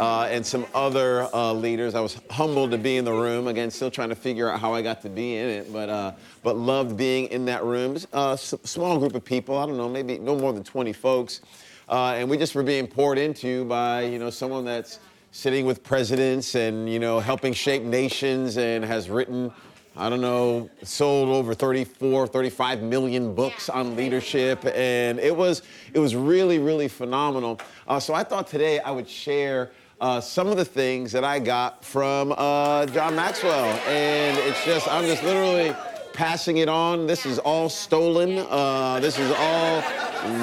uh, and some other uh, leaders. I was humbled to be in the room. Again, still trying to figure out how I got to be in it, but uh, but loved being in that room. Uh, small group of people. I don't know, maybe no more than 20 folks, uh, and we just were being poured into by you know someone that's sitting with presidents and you know helping shape nations and has written. I don't know, sold over 34, 35 million books on leadership, and it was it was really, really phenomenal. Uh, so I thought today I would share uh, some of the things that I got from uh, John Maxwell. And it's just, I'm just literally passing it on. This is all stolen. Uh, this is all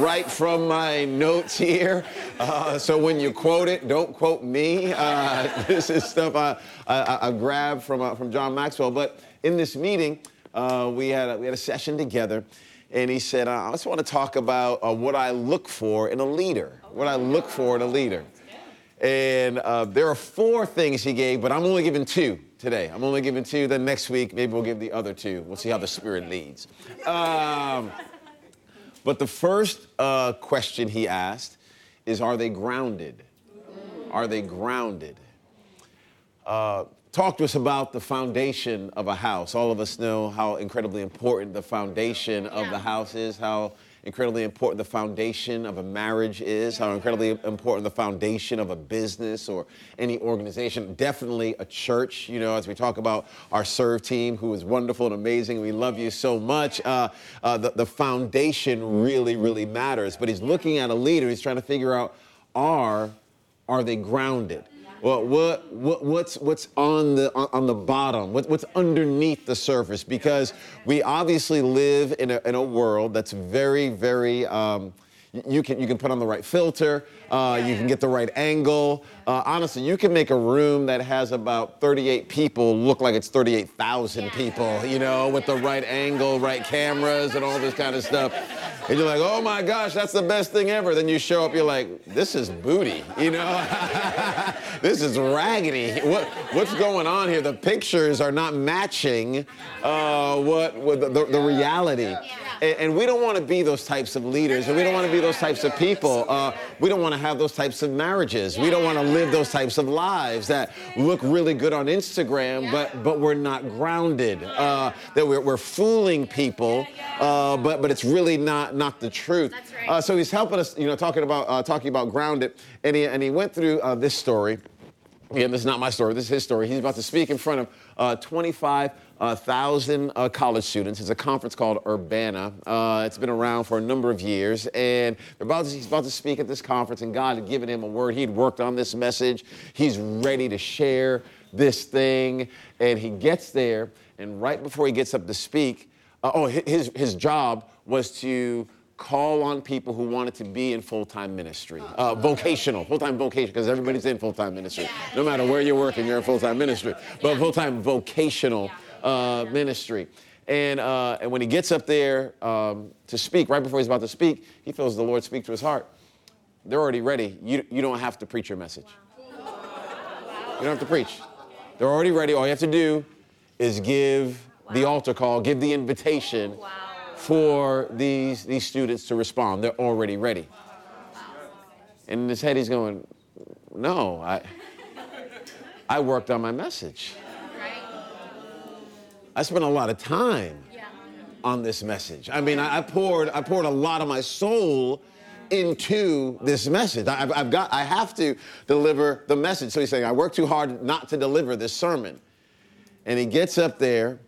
right from my notes here. Uh, so when you quote it, don't quote me. Uh, this is stuff I, I, I grabbed from, uh, from John Maxwell. But in this meeting, uh, we, had a, we had a session together. And he said, I just want to talk about uh, what I look for in a leader. What I look for in a leader. And uh, there are four things he gave, but I'm only giving two today. I'm only giving two. Then next week, maybe we'll give the other two. We'll see how the Spirit leads. Um, but the first uh, question he asked is Are they grounded? Are they grounded? Uh, talk to us about the foundation of a house. All of us know how incredibly important the foundation of the house is, how incredibly important the foundation of a marriage is, how incredibly important the foundation of a business or any organization. Definitely a church, you know, as we talk about our serve team, who is wonderful and amazing. We love you so much. Uh, uh, the, the foundation really, really matters. But he's looking at a leader, he's trying to figure out are, are they grounded? Well, what, what, what's, what's on the, on the bottom? What, what's underneath the surface? Because we obviously live in a, in a world that's very, very, um, you can, you can put on the right filter, uh, you can get the right angle. Uh, honestly, you can make a room that has about 38 people look like it's 38,000 people, you know, with the right angle, right cameras, and all this kind of stuff. And you're like, oh my gosh, that's the best thing ever. Then you show up, you're like, this is booty, you know? this is raggedy. What, what's going on here? The pictures are not matching uh, what, what the, the, the reality. And, and we don't want to be those types of leaders, and we don't want to be those types of people. Uh, we don't want to have those types of marriages. We don't want to live those types of lives that look really good on Instagram, but but we're not grounded. Uh, that we're, we're fooling people, uh, but but it's really not not the truth. Uh, so he's helping us, you know, talking about uh, talking about grounded, and he and he went through uh, this story. Again, this is not my story. This is his story. He's about to speak in front of 25 1,000 uh, college students. It's a conference called Urbana. Uh, it's been around for a number of years, and about to, he's about to speak at this conference, and God had given him a word. He'd worked on this message. He's ready to share this thing, and he gets there, and right before he gets up to speak, uh, oh, his, his job was to call on people who wanted to be in full-time ministry, uh, vocational, full-time vocation, because everybody's in full-time ministry. No matter where you're working, you're in full-time ministry. But full-time vocational uh, ministry. And, uh, and when he gets up there um, to speak, right before he's about to speak, he feels the Lord speak to his heart. They're already ready. You, you don't have to preach your message. You don't have to preach. They're already ready. All you have to do is give the altar call, give the invitation for these, these students to respond. They're already ready. And in his head, he's going, No, I, I worked on my message. I spent a lot of time on this message. I mean, I, I poured, I poured a lot of my soul into this message. I- I've, I've got, I have to deliver the message. So he's saying, I work too hard not to deliver this sermon. And he gets up there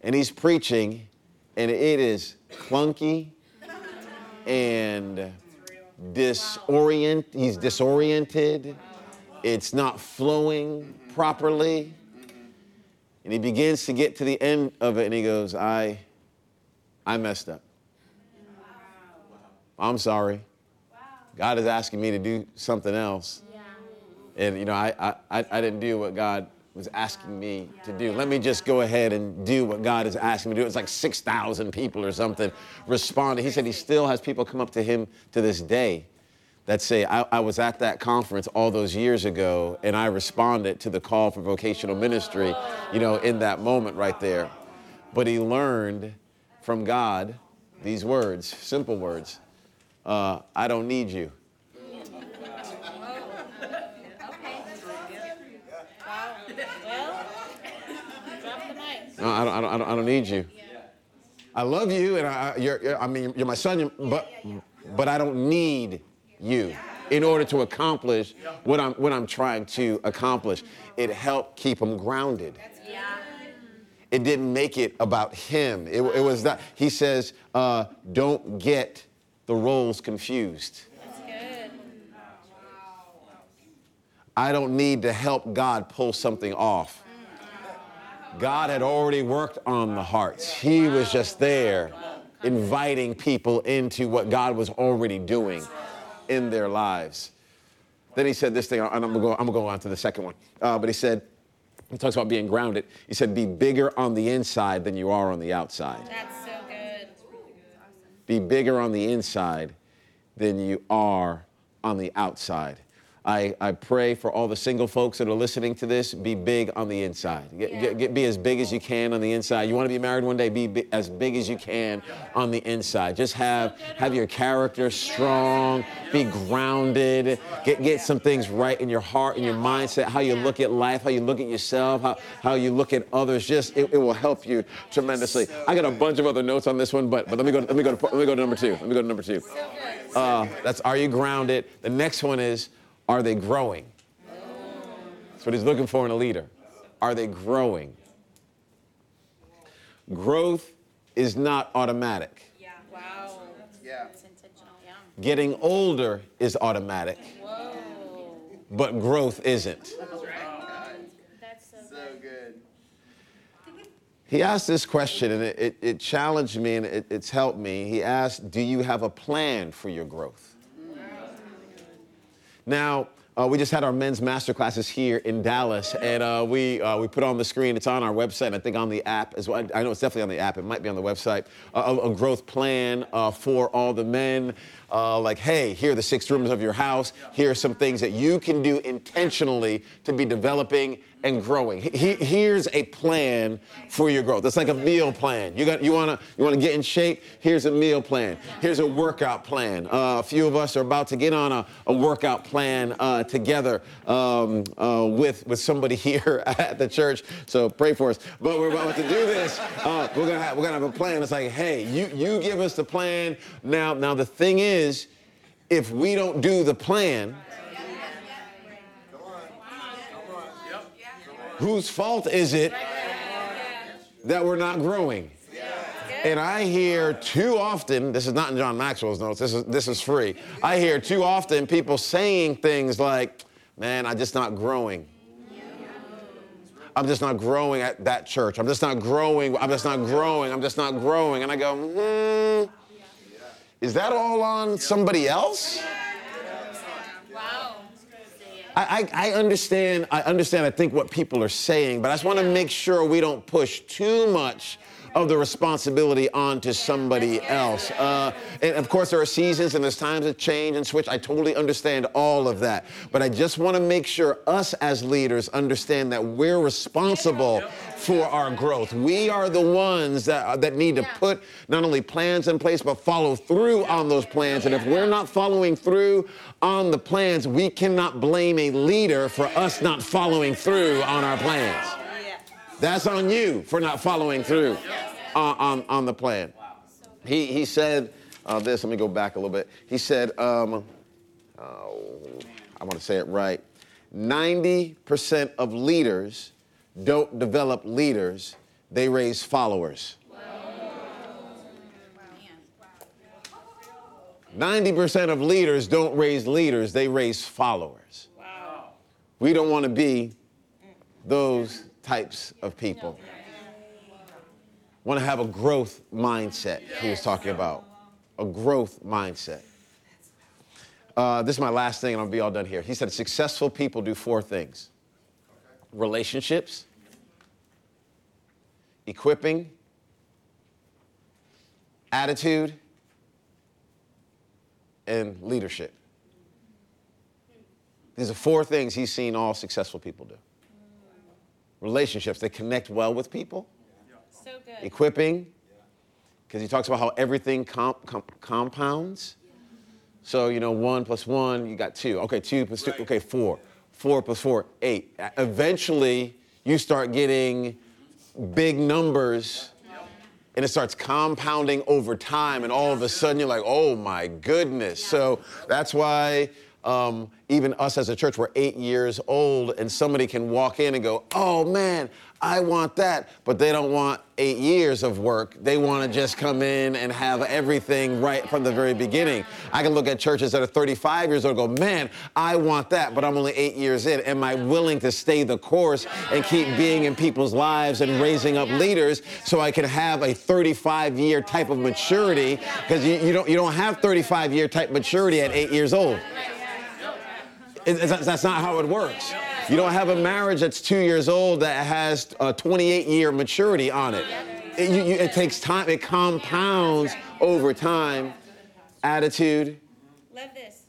and he's preaching, and it is clunky and disorient. He's disoriented. It's not flowing properly. And he begins to get to the end of it and he goes, I, I messed up. I'm sorry. God is asking me to do something else. And you know, I, I, I I didn't do what God was asking me to do. Let me just go ahead and do what God is asking me to do. It's like 6,000 people or something responded. He said he still has people come up to him to this day that say, I, I was at that conference all those years ago and I responded to the call for vocational ministry, you know, in that moment right there. But he learned from God these words, simple words uh, I don't need you. No, I don't, I don't, I don't, I don't need you. I love you, and I, you're, you're- I mean, you're my son, but, but I don't need you in order to accomplish what I'm, what I'm trying to accomplish. It helped keep him grounded. It didn't make it about him. It, it was that he says, uh, "Don't get the roles confused." I don't need to help God pull something off. God had already worked on the hearts. He was just there inviting people into what God was already doing in their lives. Then he said this thing, and I'm gonna go, I'm gonna go on to the second one. Uh, but he said, he talks about being grounded. He said, be bigger on the inside than you are on the outside. That's so good. Be bigger on the inside than you are on the outside. I, I pray for all the single folks that are listening to this, be big on the inside. Get, get, get- be as big as you can on the inside. You want to be married one day, be bi- as big as you can on the inside. Just have, have your character strong, be grounded, get, get some things right in your heart and your mindset, how you look at life, how you look at yourself, how, how you look at others. Just, it, it will help you tremendously. I got a bunch of other notes on this one, but, but let, me go, let, me go to, let me go to number two. Let me go to number two. Uh, that's are you grounded? The next one is are they growing? That's what he's looking for in a leader. Are they growing? Growth is not automatic. Yeah. Wow. Yeah. It's intentional. Yeah. Getting older is automatic, Whoa. but growth isn't. That's so So good. good. He asked this question and it, it, it challenged me and it, it's helped me. He asked, Do you have a plan for your growth? Now, uh, we just had our men's master classes here in Dallas, and uh, we uh, we put on the screen. It's on our website, I think on the app as well. I know it's definitely on the app. It might be on the website. Uh, a, growth plan uh, for all the men. Uh, like, hey, here are the six rooms of your house. Here are some things that you can do intentionally to be developing and growing. He- he- here's a plan for your growth. It's like a meal plan. You got you wanna you wanna get in shape. Here's a meal plan. Here's a workout plan. Uh, a few of us are about to get on a, a workout plan uh, together um, uh, with with somebody here at the church. So pray for us. But we're about to do this. Uh, we're gonna have, we're gonna have a plan. It's like, hey, you you give us the plan. Now now the thing is, if we don't do the plan. Whose fault is it that we're not growing? And I hear too often, this is not in John Maxwell's notes, this is, this is free. I hear too often people saying things like, man, I'm just not growing. I'm just not growing at that church. I'm just not growing. I'm just not growing. I'm just not growing. And I go, hmm, is that all on somebody else? I, I understand. I understand. I think what people are saying, but I just want to make sure we don't push too much of the responsibility onto somebody else. Uh, and of course, there are seasons and there's times of change and switch. I totally understand all of that, but I just want to make sure us as leaders understand that we're responsible for our growth. We are the ones that, that need to put not only plans in place, but follow through on those plans. And if we're not following through on the plans, we cannot blame a leader for us not following through on our plans. That's on you for not following through on, on, on the plan. He, he said uh, this, let me go back a little bit. He said, um, oh, I want to say it right 90% of leaders don't develop leaders, they raise followers. 90% of leaders don't raise leaders, they raise followers. Wow. We don't want to be those types of people. Want to have a growth mindset, he was talking about. A growth mindset. Uh, this is my last thing, and I'll be all done here. He said successful people do four things relationships, equipping, attitude, and leadership. These are four things he's seen all successful people do relationships, they connect well with people, So good. equipping, because he talks about how everything comp- com- compounds. So, you know, one plus one, you got two. Okay, two plus two, okay, four. four plus four, eight. Eventually, you start getting big numbers and it starts compounding over time, and all of a sudden you're like, oh my goodness. So that's why um, even us as a church, we're eight years old, and somebody can walk in and go, oh man, I want that. But they don't want eight years of work. They want to just come in and have everything right from the very beginning. I can look at churches that are 35 years old and go, man, I want that, but I'm only eight years in. Am I willing to stay the course and keep being in people's lives and raising up leaders so I can have a 35 year type of maturity? Because you, you, don't, you don't have 35 year type maturity at eight years old. It- that's not how it works. You don't have a marriage that's two years old that has a 28 year maturity on it. It, you- you- it takes time, it compounds over time. Attitude, Love this.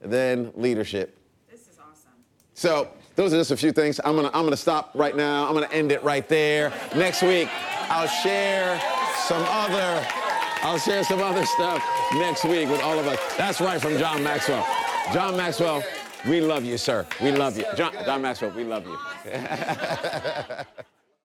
then leadership. This is awesome. So those are just a few things. I'm gonna I'm gonna stop right now. I'm gonna end it right there. Next week, I'll share some other I'll share some other stuff next week with all of us. That's right from John Maxwell. John Maxwell, we love you, sir. We love you. John, John Maxwell, we love you.